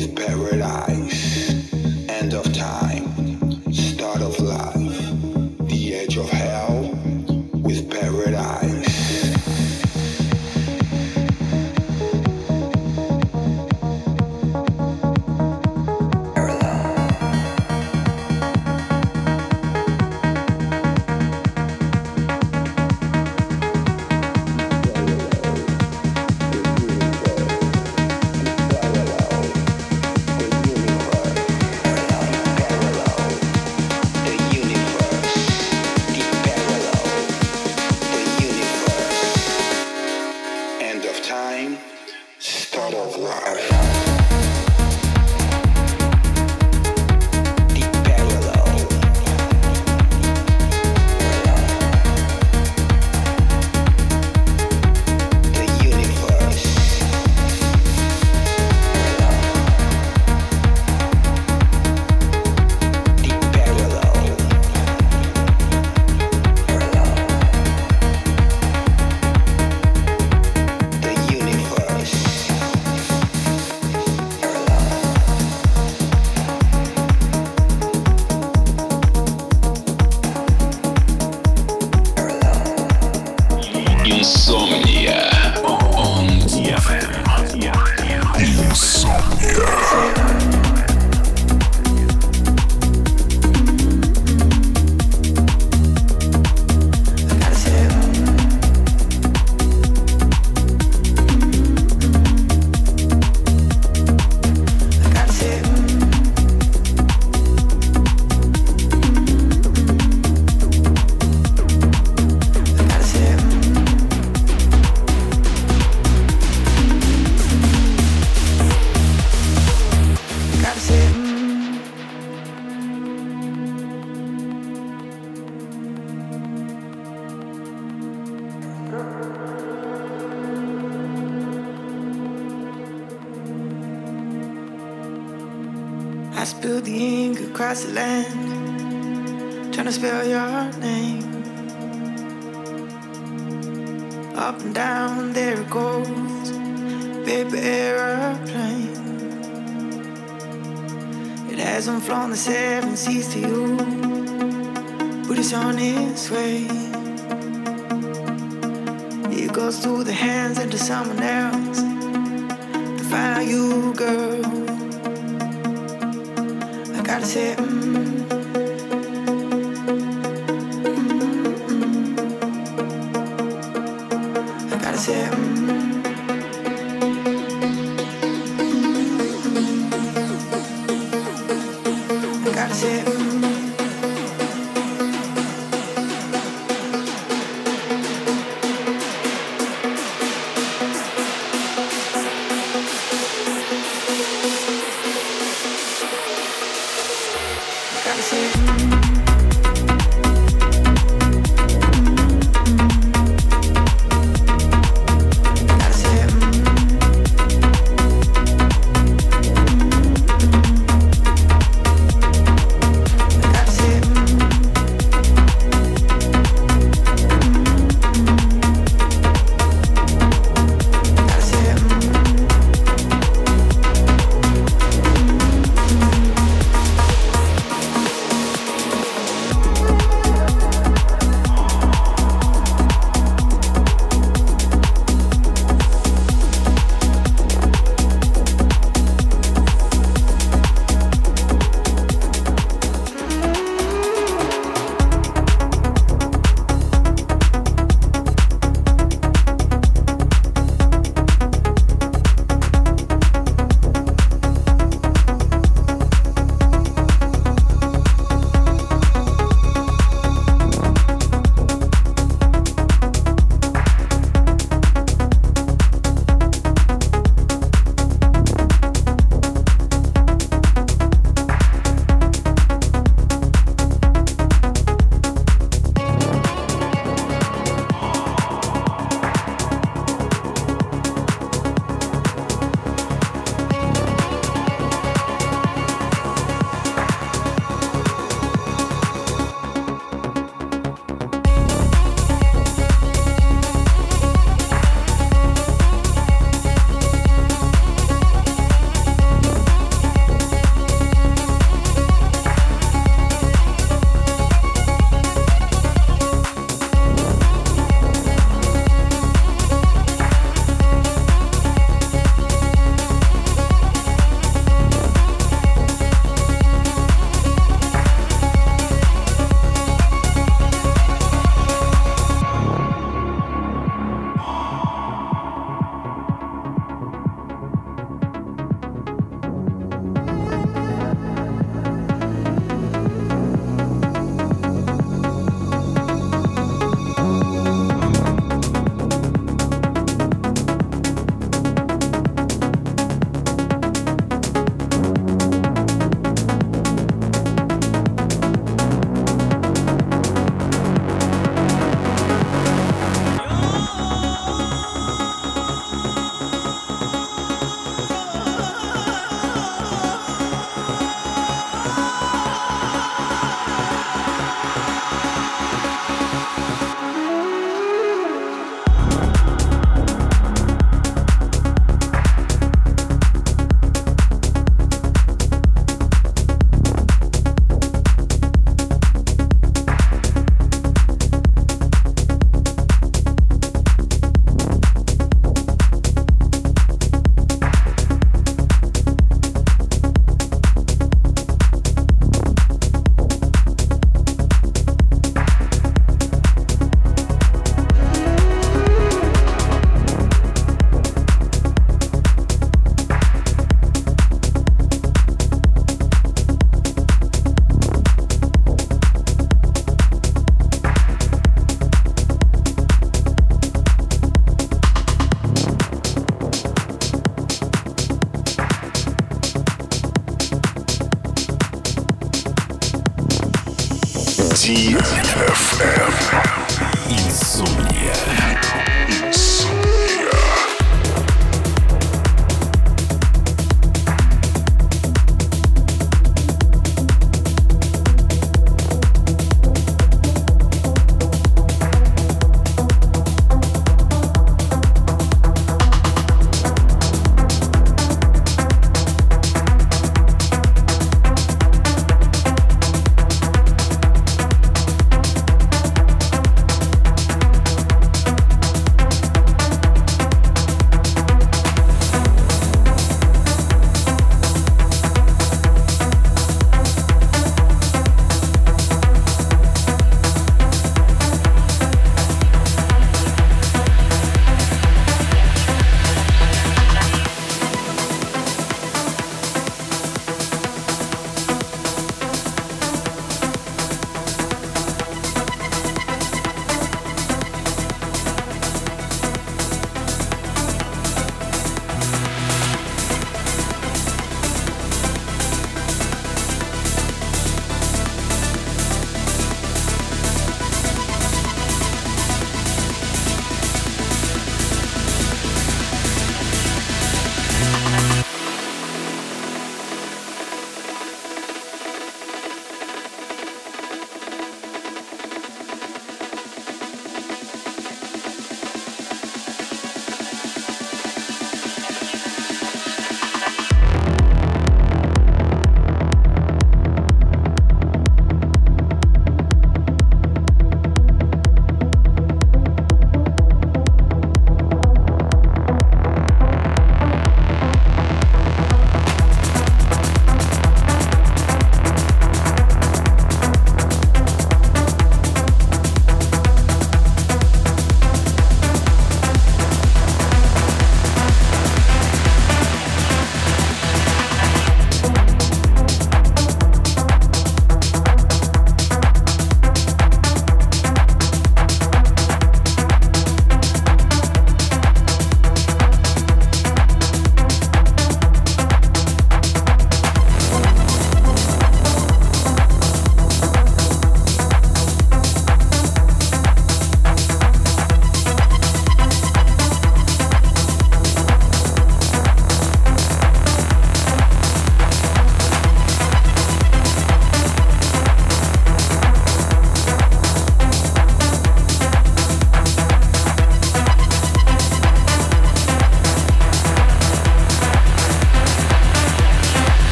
is better.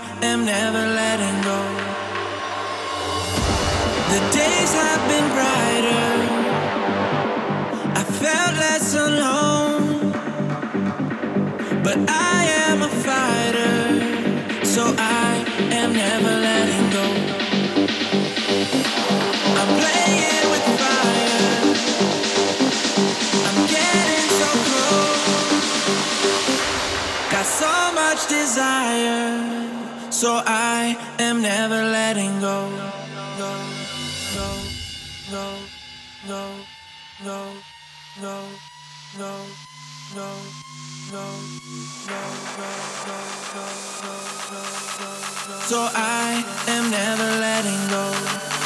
Never letting go. The days have been brighter. I felt less alone. But I am a fighter, so I am never letting go. I'm playing with fire. I'm getting so close. Got so much desire, so I am never letting go. Go, go, go, go, go, go, go, go, go, go, go, go. So I am never letting go.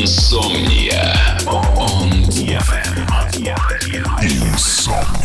Инсомния. Он Инсомния.